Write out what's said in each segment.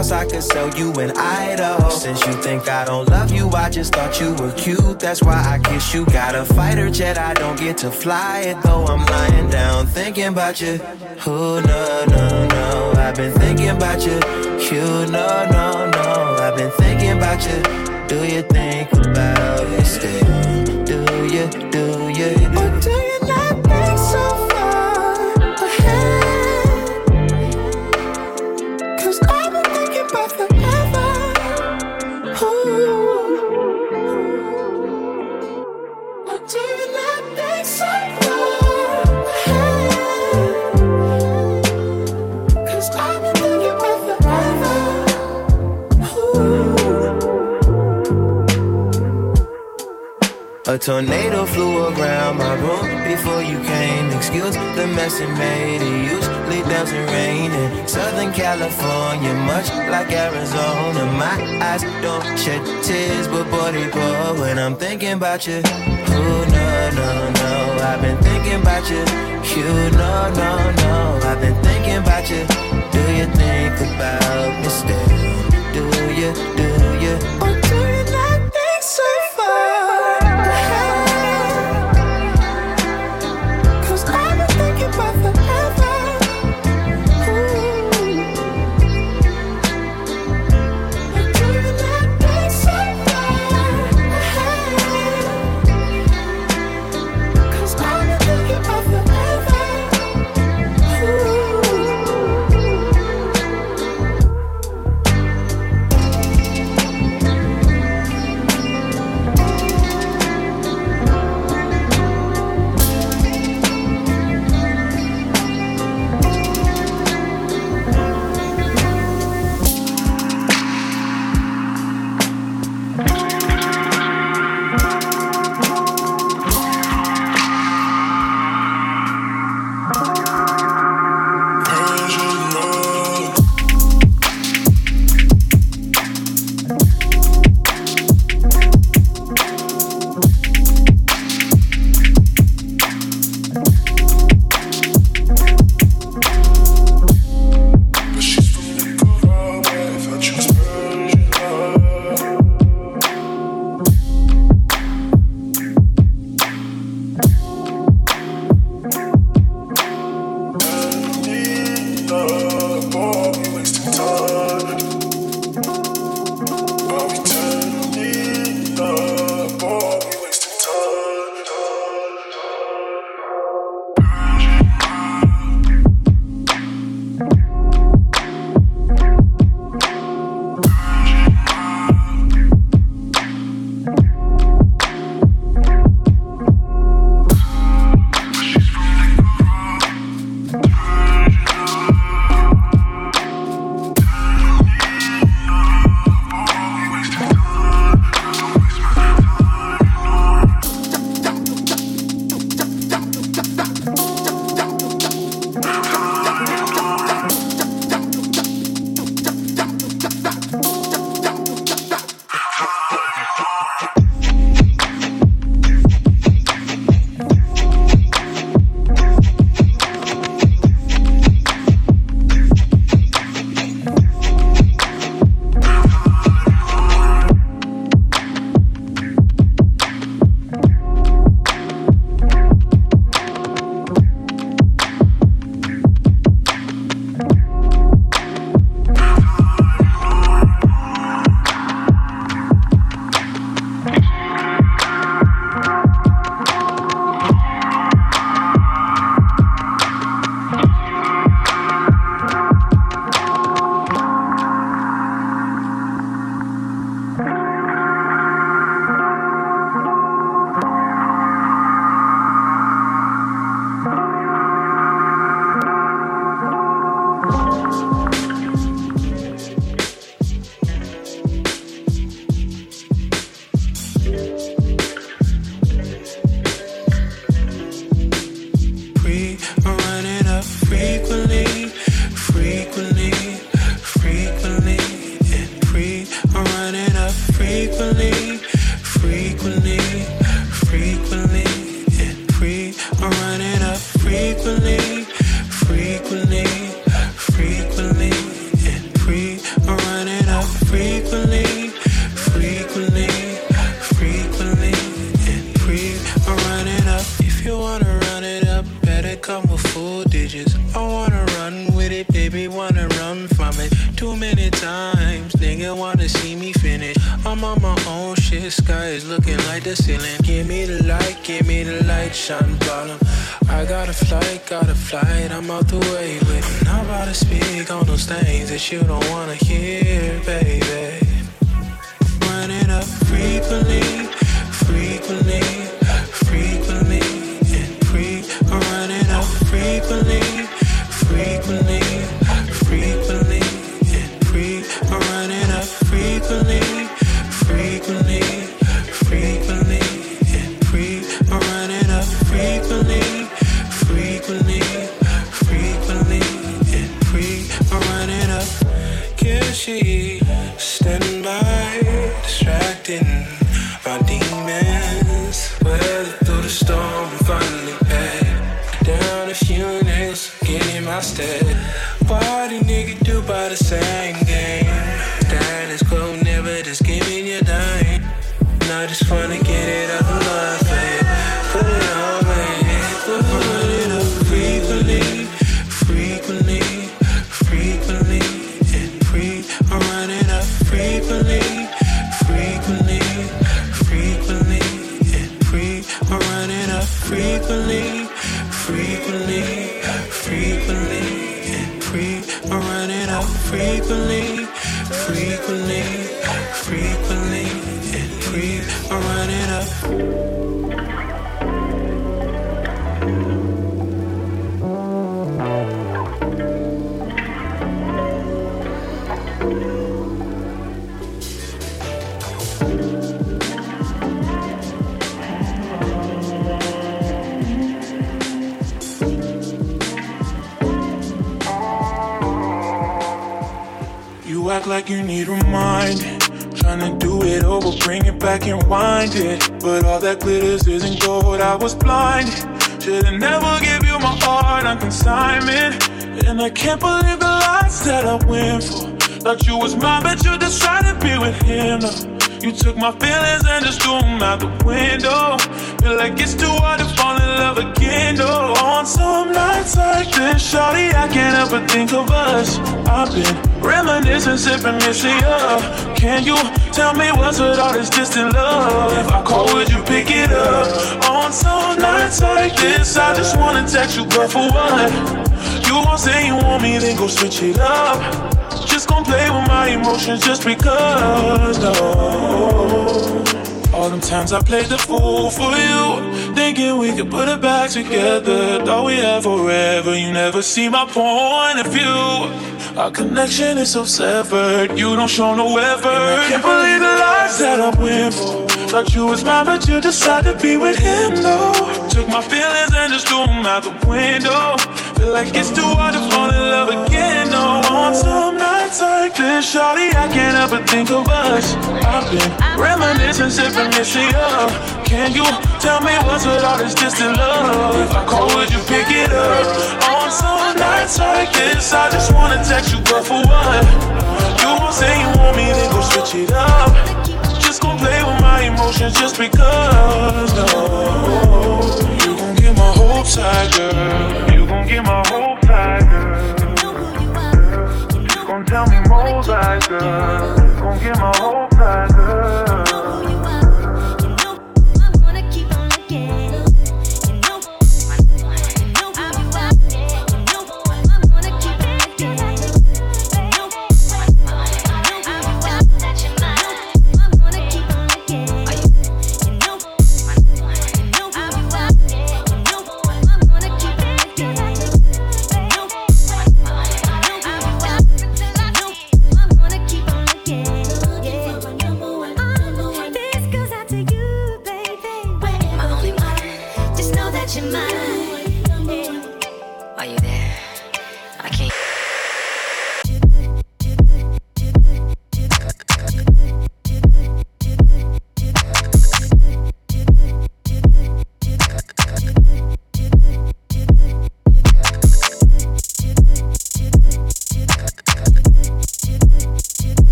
house I could sell you in Idaho. Since you think I don't love you, I just thought you were cute. That's why I kiss you. Got a fighter jet, I don't get to fly it though. I'm lying down thinking about you. Oh no no no, I've been thinking about you. You no no no, I've been thinking about you. Do you think about it still? Do you? Do you? Or do you not A tornado flew around my room before you came. Excuse the mess it made. It usually doesn't rain in Southern California, much like Arizona. My eyes don't shed tears, but boy, they pour when I'm thinking about you. Oh, no, no, no. I've been thinking about you. You, no, no, no. I've been thinking about you. Do you think about me still? Do you, do you? Do you full digits. I wanna run with it, baby, wanna run from it. Too many times, nigga wanna see me finish. I'm on my own shit, sky is looking like the ceiling. Give me the light, give me the light, shine bottom. I got a flight, got a flight, I'm out the way with it. Not about to speak on those things that you don't wanna hear, baby. Run it up frequently, frequently, frequently, frequently, it over, bring it back and wind it. But all that glitters isn't gold, I was blind. Should've never give you my heart on consignment. And I can't believe the lies that I went for. Thought you was mine, but you decided to be with him. No. You took my feelings and just threw them out the window. Feel like it's too hard to fall in love again. On some nights like this, shawty, I can't but think of us. I've been reminiscing, sipping, missing up. Can you tell me what's with all this distant love? If I call, would you pick it up? On some nights like this, I just wanna text you, but for what? You won't say you want me, then go switch it up. Just gon' play with my emotions just because. All them times I played the fool for you, thinking we could put it back together. Thought we had forever, you never see my point of view. Our connection is so severed, you don't show no effort. Can't believe the lies that I went for. Thought you was mine, but you decided to be with him, no. Took my feelings and just threw them out the window. Feel like it's too hard to fall in love again, no. On some nights like this, shawty, I can't help but think of us. I've been reminiscing, sipping, missing up. Can you tell me what's with all this distant love? If I call, would you pick it up? On some nights like this, I just wanna text you, but for what? You won't say you want me, then go switch it up. Just gon' play with my emotions just because, no. You high, girl. You gon' get my hopes high, girl. Just gon' tell me more, like, girl. Gon' get my hopes high, girl.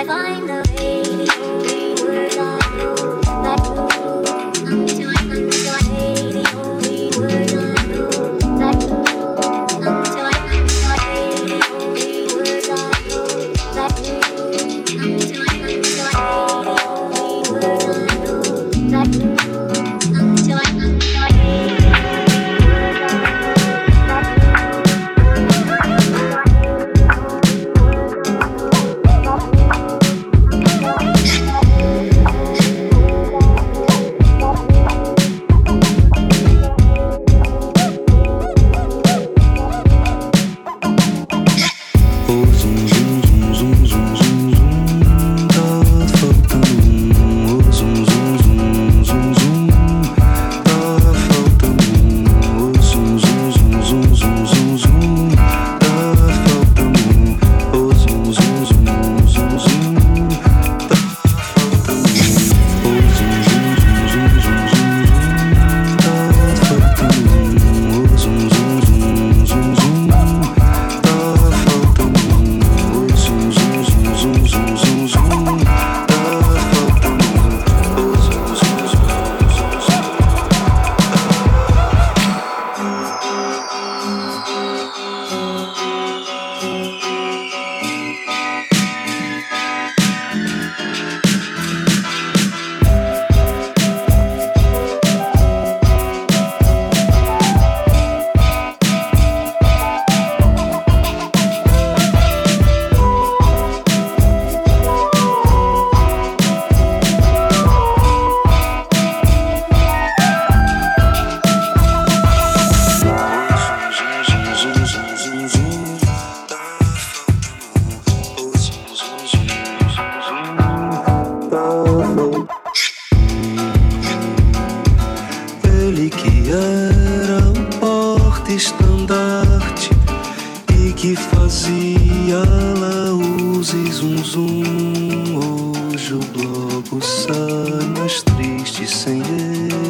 I find the way? era o porta-estandarte e que fazia laús e zum. Hoje o bloco sai mais triste sem ele.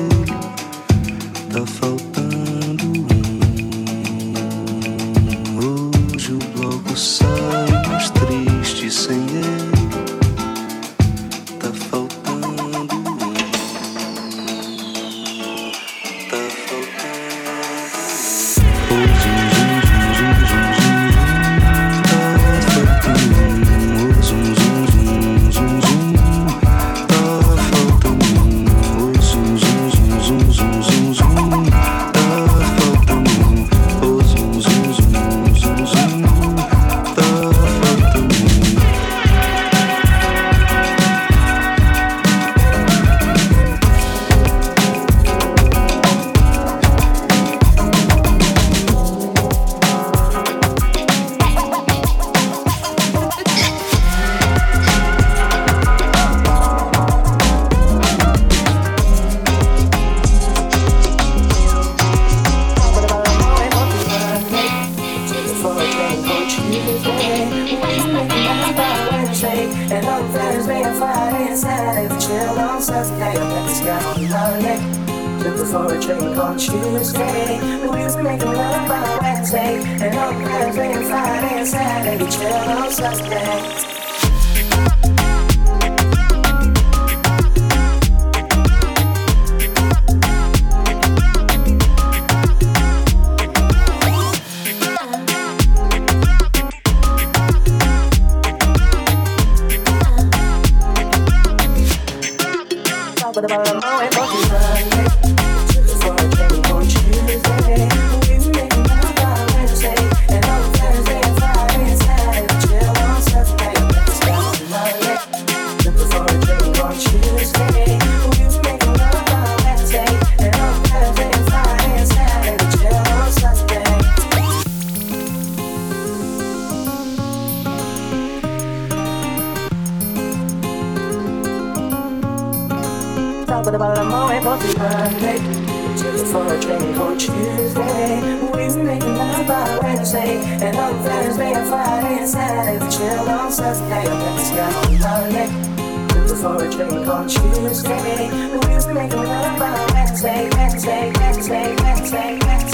Saturday and let's get on Monday. For a Tuesday, we'll making love Wednesday, Wednesday, Wednesday, Wednesday, Wednesday.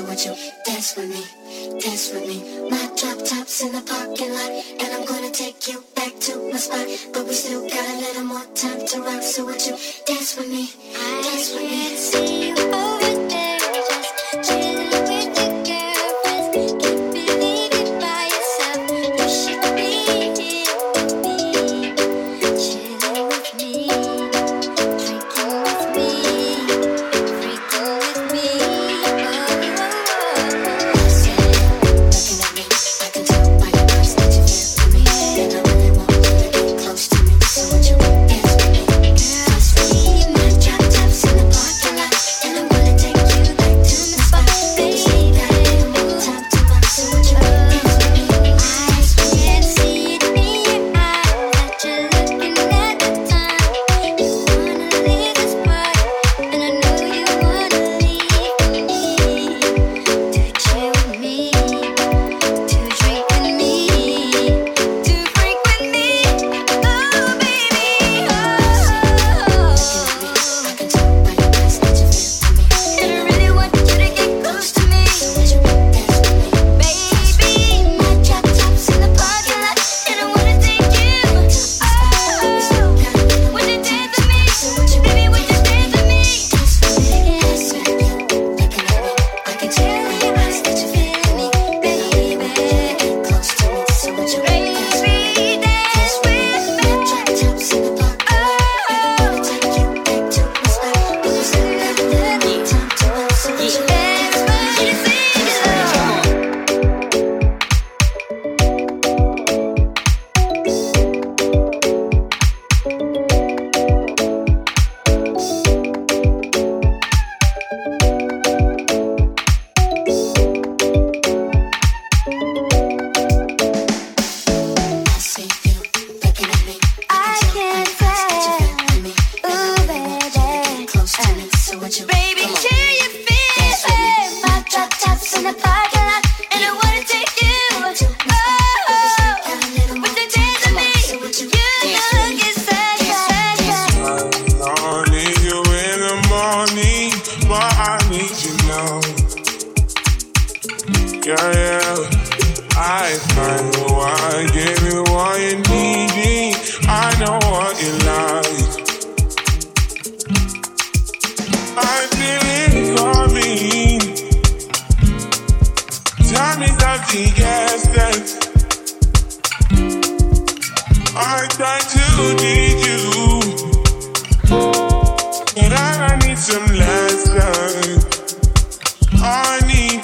you. Dance with me, dance with me. My drop tops in the parking lot, and I'm gonna take you back to my spot. But we still got a little more time to rock. So would you dance with me, dance with me?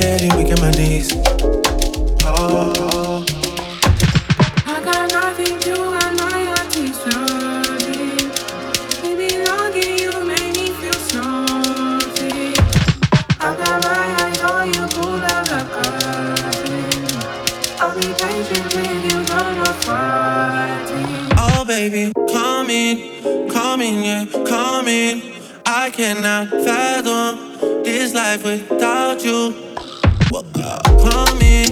I'm getting weak in my knees. Oh. I got nothing to hide my heart is hurting. Baby, longing you make me feel something. I got my eyes on you, pull out the curtain. I'll be patient with you, no more fighting. Oh, baby, come in, come in, yeah, come in. I cannot fathom this life without you. Come me,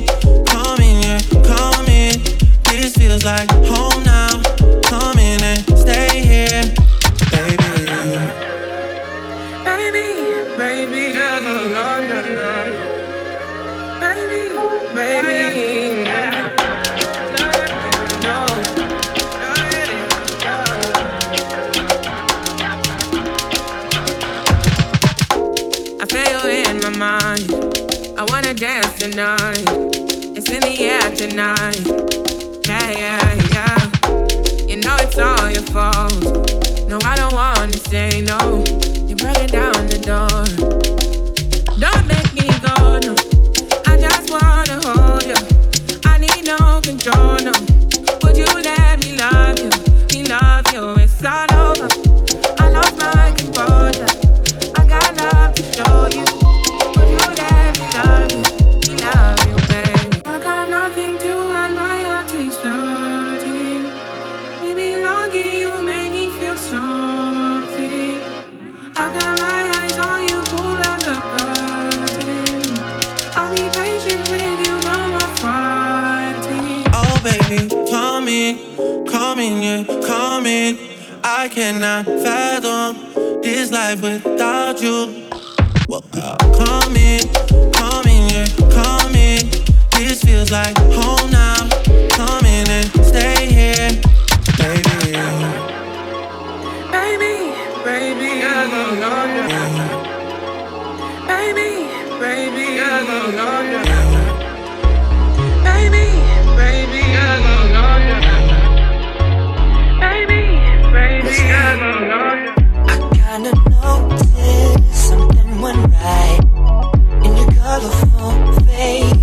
call me, yeah, call me. This feels like home now. Air tonight. Yeah, yeah, yeah. You know it's all your fault. No, I don't wanna say no. Baby, baby. Baby, baby. Baby, baby. I kinda noticed something went right in your colorful face.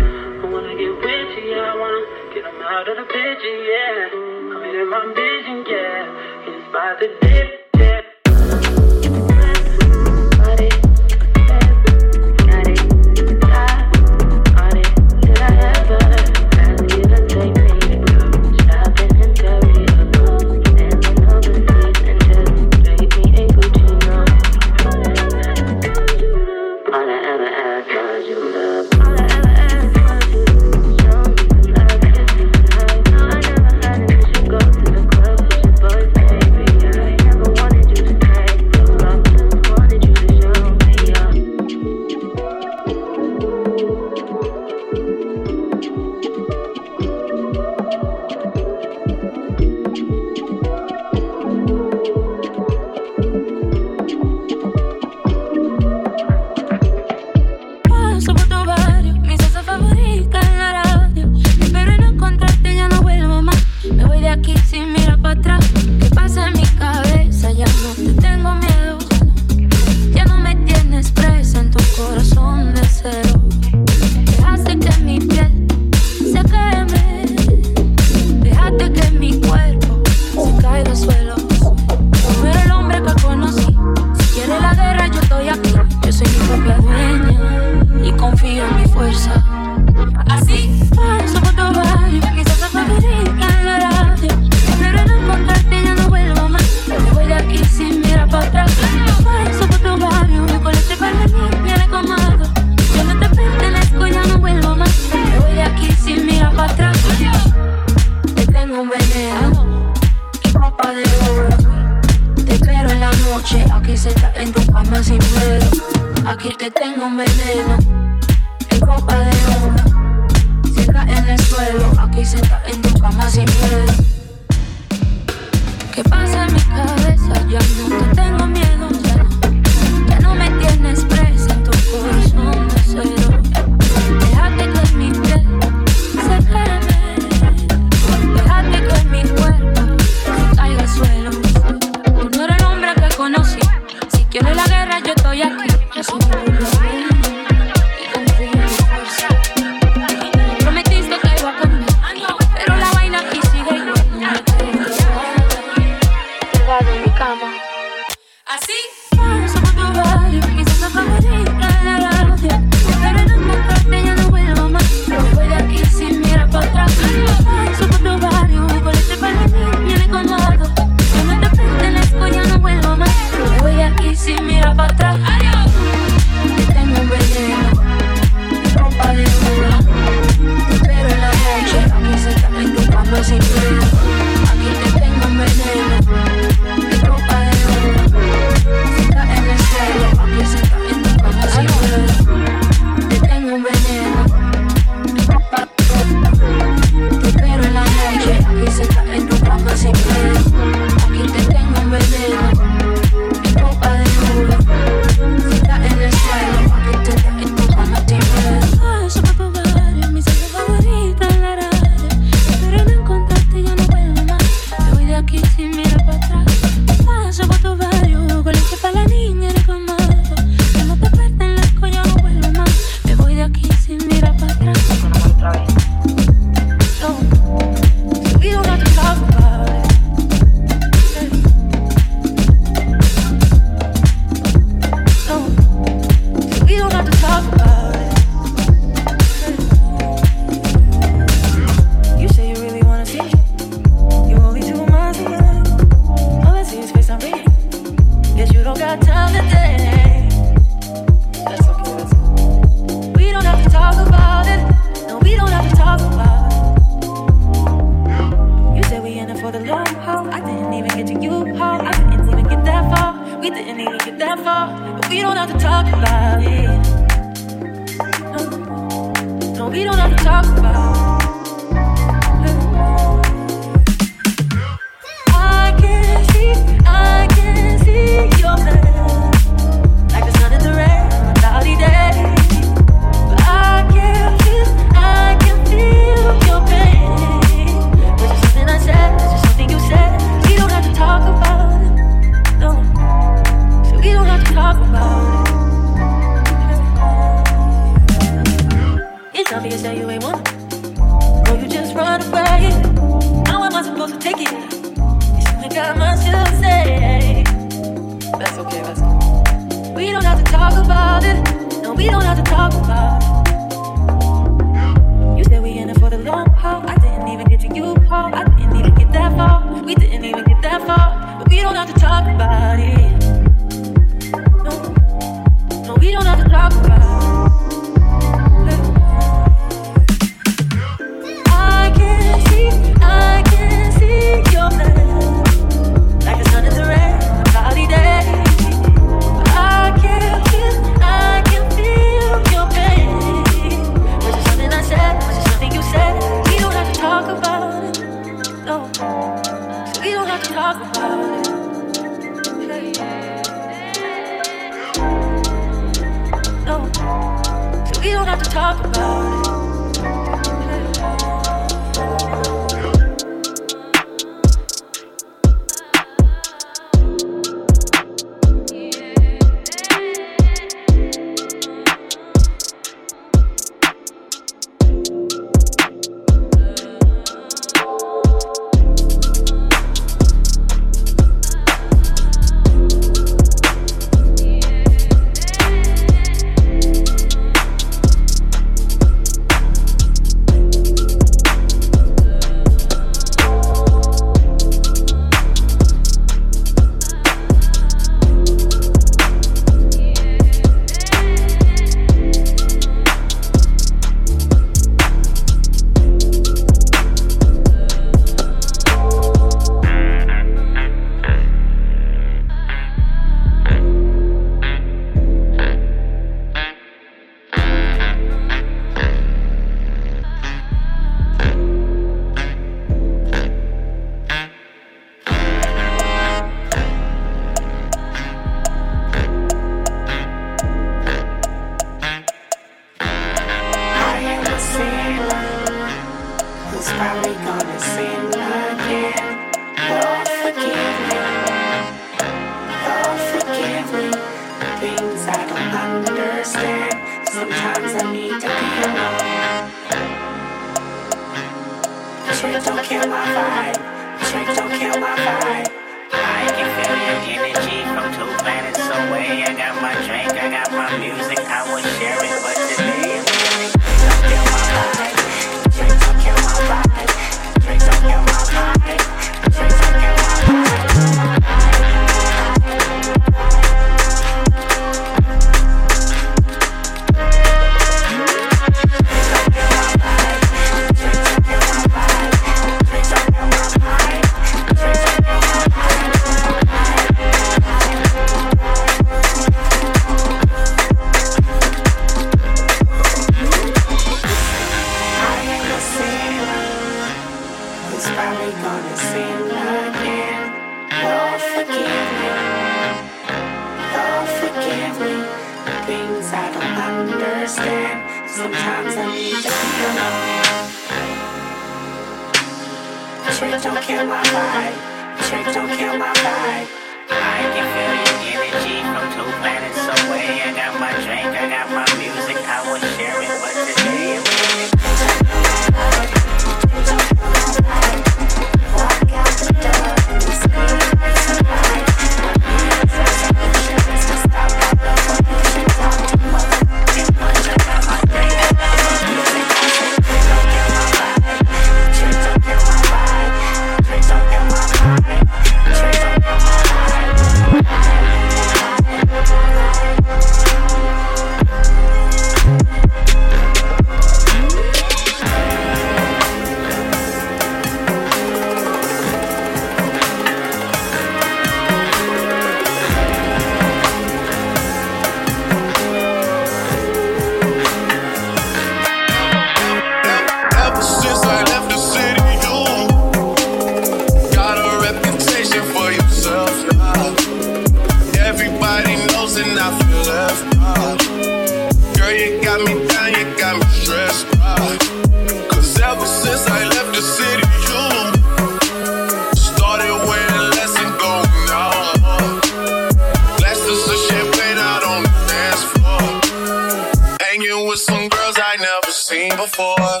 for.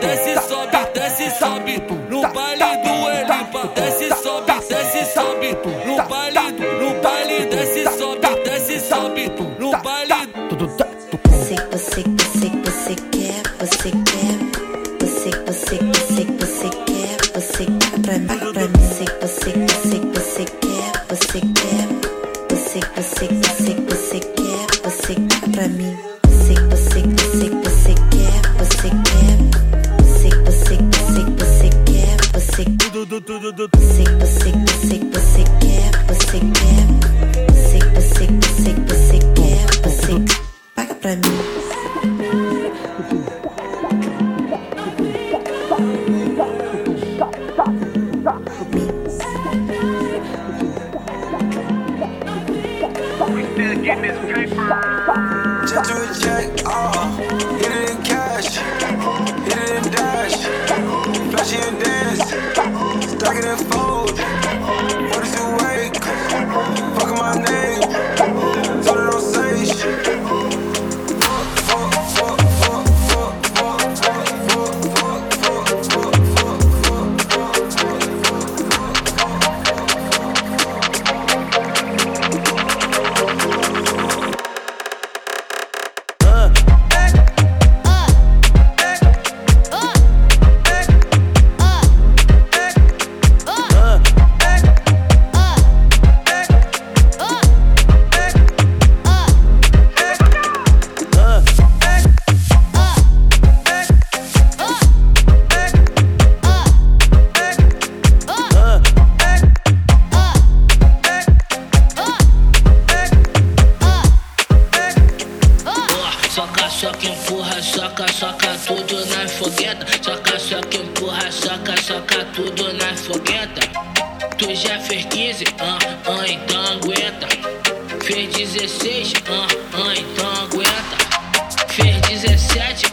Desce, sobe, desce, sobe. Fez 16, ah, ah, então aguenta. Fez 17,